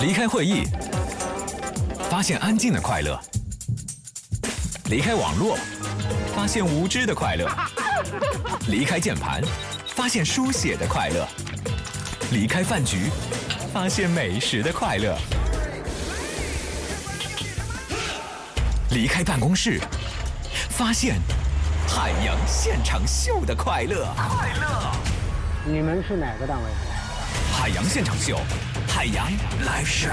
离开会议，发现安静的快乐；离开网络，发现无知的快乐；离开键盘，发现书写的快乐；离开饭局，发现美食的快乐；离开办公室，发现海洋现场秀的快乐。快乐！你们是哪个单位？海洋现场秀，海洋 live show。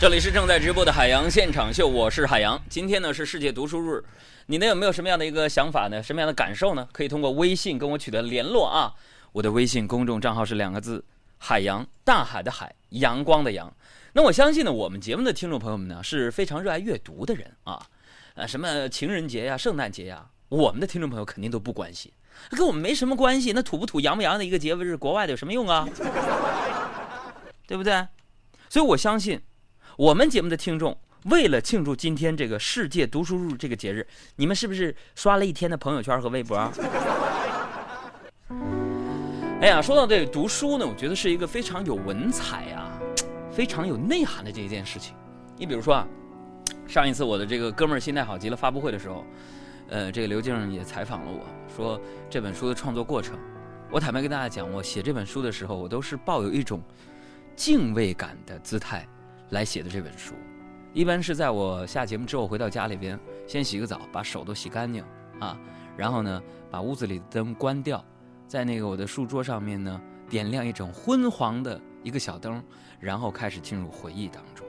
这里是正在直播的海洋现场秀，我是海洋。今天呢是世界读书日，你呢有没有什么样的一个想法呢？什么样的感受呢？可以通过微信跟我取得联络啊。我的微信公众账号是两个字：海洋，大海的海，阳光的阳。那我相信呢，我们节目的听众朋友们呢是非常热爱阅读的人啊。呃，什么情人节呀、圣诞节呀，我们的听众朋友肯定都不关心。跟我们没什么关系，那土不土、洋不洋的一个节日，国外的有什么用啊？对不对？所以我相信，我们节目的听众为了庆祝今天这个世界读书日这个节日，你们是不是刷了一天的朋友圈和微博？哎呀，说到这个读书呢，我觉得是一个非常有文采啊，非常有内涵的这一件事情。你比如说啊，上一次我的这个哥们儿心态好极了发布会的时候。呃，这个刘静也采访了我说这本书的创作过程。我坦白跟大家讲，我写这本书的时候，我都是抱有一种敬畏感的姿态来写的这本书。一般是在我下节目之后回到家里边，先洗个澡，把手都洗干净啊，然后呢，把屋子里的灯关掉，在那个我的书桌上面呢，点亮一种昏黄的一个小灯，然后开始进入回忆当中。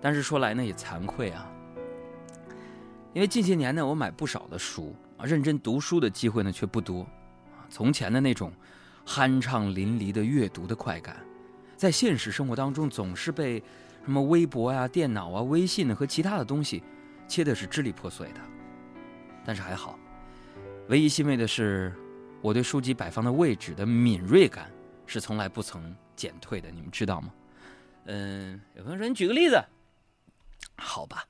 但是说来呢，也惭愧啊。因为近些年呢，我买不少的书啊，认真读书的机会呢却不多。从前的那种酣畅淋漓的阅读的快感，在现实生活当中总是被什么微博呀、电脑啊、微信和其他的东西切的是支离破碎的。但是还好，唯一欣慰的是，我对书籍摆放的位置的敏锐感是从来不曾减退的。你们知道吗？嗯，有朋友说你举个例子，好吧。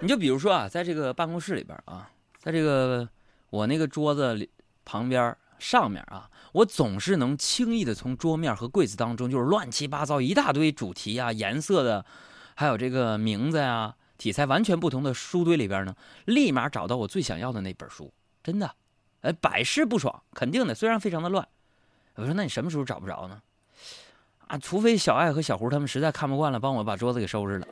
你就比如说啊，在这个办公室里边啊，在这个我那个桌子里旁边上面啊，我总是能轻易的从桌面和柜子当中，就是乱七八糟一大堆主题啊、颜色的，还有这个名字呀、题材完全不同的书堆里边呢，立马找到我最想要的那本书，真的，哎，百试不爽，肯定的。虽然非常的乱，我说那你什么时候找不着呢？啊，除非小爱和小胡他们实在看不惯了，帮我把桌子给收拾了。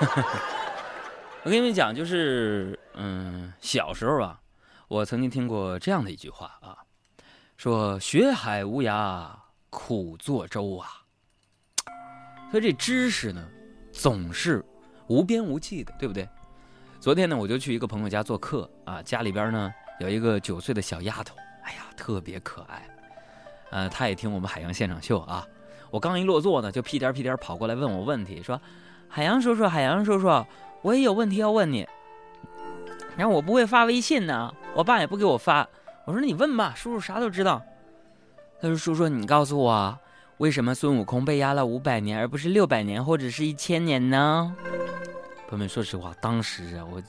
我跟你们讲，就是嗯，小时候啊，我曾经听过这样的一句话啊，说“学海无涯，苦作舟”啊。所以这知识呢，总是无边无际的，对不对？昨天呢，我就去一个朋友家做客啊，家里边呢有一个九岁的小丫头，哎呀，特别可爱。呃，她也听我们海洋现场秀啊。我刚一落座呢，就屁颠屁颠跑过来问我问题，说。海洋叔叔，海洋叔叔，我也有问题要问你。然后我不会发微信呢，我爸也不给我发。我说你问吧，叔叔啥都知道。他说：“叔叔，你告诉我，为什么孙悟空被压了五百年，而不是六百年或者是一千年呢？”朋友们，说实话，当时啊，我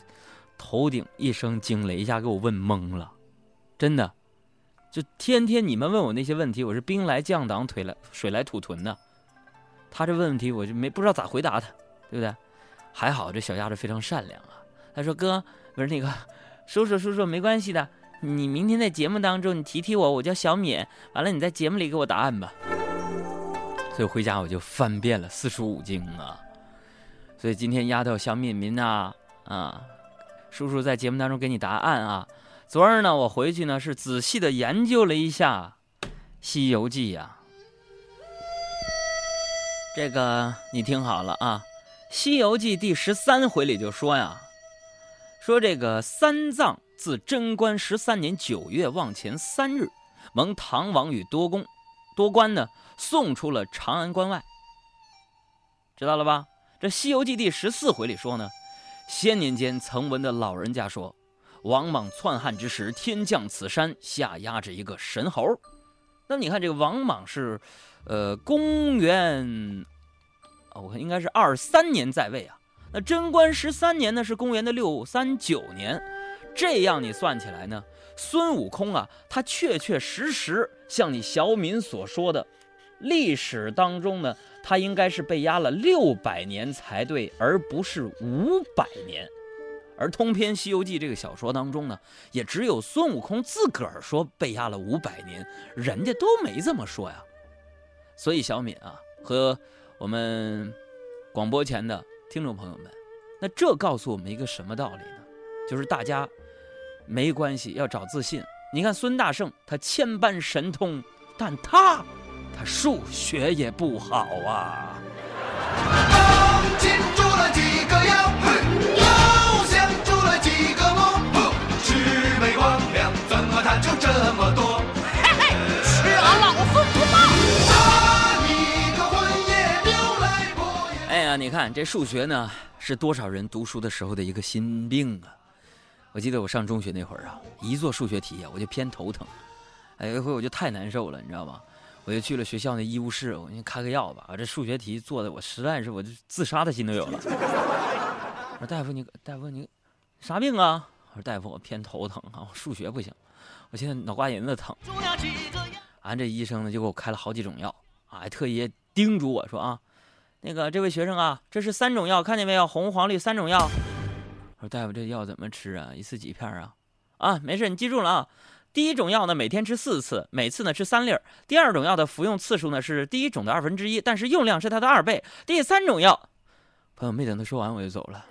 头顶一声惊雷，一下给我问懵了。真的，就天天你们问我那些问题，我是兵来将挡，腿来水来土屯的。他这问问题，我就没不知道咋回答他。对不对？还好这小丫头非常善良啊。她说：“哥，不是那个叔叔，叔叔没关系的。你明天在节目当中你提提我，我叫小敏。完了你在节目里给我答案吧。”所以回家我就翻遍了四书五经啊。所以今天丫头小敏敏呐啊，叔叔在节目当中给你答案啊。昨儿呢我回去呢是仔细的研究了一下《西游记》呀。这个你听好了啊。《西游记》第十三回里就说呀，说这个三藏自贞观十三年九月望前三日，蒙唐王与多公、多官呢送出了长安关外。知道了吧？这《西游记》第十四回里说呢，先年间曾闻的老人家说，王莽篡汉之时，天降此山，下压着一个神猴。那你看这个王莽是，呃，公元。我看应该是二三年在位啊，那贞观十三年呢是公元的六三九年，这样你算起来呢，孙悟空啊，他确确实实像你小敏所说的，历史当中呢，他应该是被压了六百年才对，而不是五百年。而通篇《西游记》这个小说当中呢，也只有孙悟空自个儿说被压了五百年，人家都没这么说呀。所以小敏啊，和我们广播前的听众朋友们，那这告诉我们一个什么道理呢？就是大家没关系，要找自信。你看孙大圣，他千般神通，但他他数学也不好啊。看这数学呢，是多少人读书的时候的一个心病啊！我记得我上中学那会儿啊，一做数学题啊，我就偏头疼。哎，有一回我就太难受了，你知道吗？我就去了学校那医务室，我先开个药吧。这数学题做的我实在是，我就自杀的心都有了。我说大夫你大夫你啥病啊？我说大夫我偏头疼啊，我数学不行，我现在脑瓜仁子疼。俺这医生呢就给我开了好几种药啊，还特意叮嘱我说啊，那个这位学生啊，这是三种药，看见没有？红黄绿三种药。我说大夫这药怎么吃啊？一次几片啊？啊，没事，你记住了啊。第一种药呢，每天吃四次，每次呢吃三粒儿。第二种药的服用次数呢是第一种的二分之一，但是用量是它的二倍。第三种药，朋友没等他说完我就走了。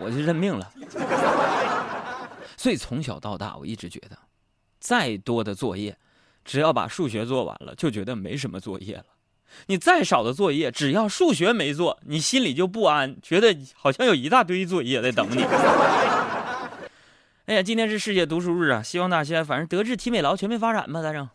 我就认命了。所以从小到大，我一直觉得，再多的作业，只要把数学做完了，就觉得没什么作业了。你再少的作业，只要数学没做，你心里就不安，觉得好像有一大堆作业在等你。哎呀，今天是世界读书日啊！希望大家反正德智体美劳全面发展吧，咋整？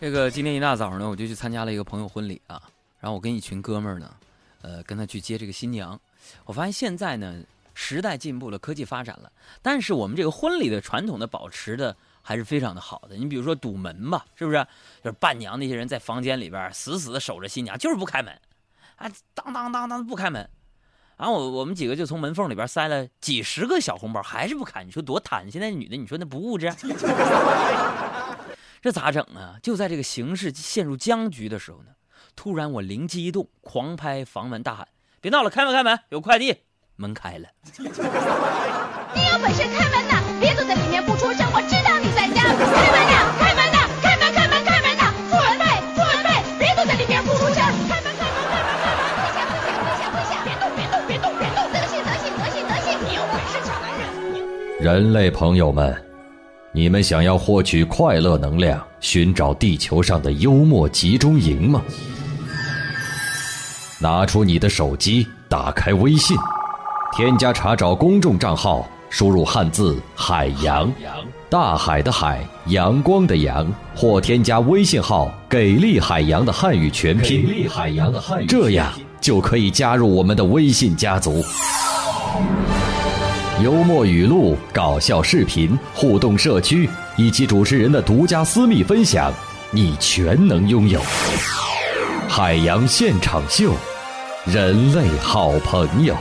这个今天一大早呢，我就去参加了一个朋友婚礼啊，然后我跟一群哥们儿呢，呃，跟他去接这个新娘。我发现现在呢，时代进步了，科技发展了，但是我们这个婚礼的传统的保持的还是非常的好的。你比如说堵门吧，是不是？就是伴娘那些人在房间里边死死的守着新娘，就是不开门，啊，当当当当不开门。然后我我们几个就从门缝里边塞了几十个小红包，还是不开。你说多贪？现在女的，你说那不物质？这咋整啊？就在这个形势陷入僵局的时候呢，突然我灵机一动，狂拍房门大喊：“别闹了，开门开门，有快递！”门开了，你有本事开门呐！别躲在里面不出声，我知道你在家。开门呐！开门呐！开门开门开门呐！富人辈富人辈，别躲在里面不出声。开门开门开门开门！跪下跪下跪下跪下！别动别动别动别动！德行德行德行德行！你有本事抢男人！人类朋友们，你们想要获取快乐能量，寻找地球上的幽默集中营吗？拿出你的手机，打开微信，添加查找公众账号，输入汉字“海洋”，大海的海，阳光的阳，或添加微信号“给力海洋”的汉语全拼，给力海洋的汉语，这样就可以加入我们的微信家族。幽默语录、搞笑视频、互动社区以及主持人的独家私密分享，你全能拥有。海洋现场秀，人类好朋友。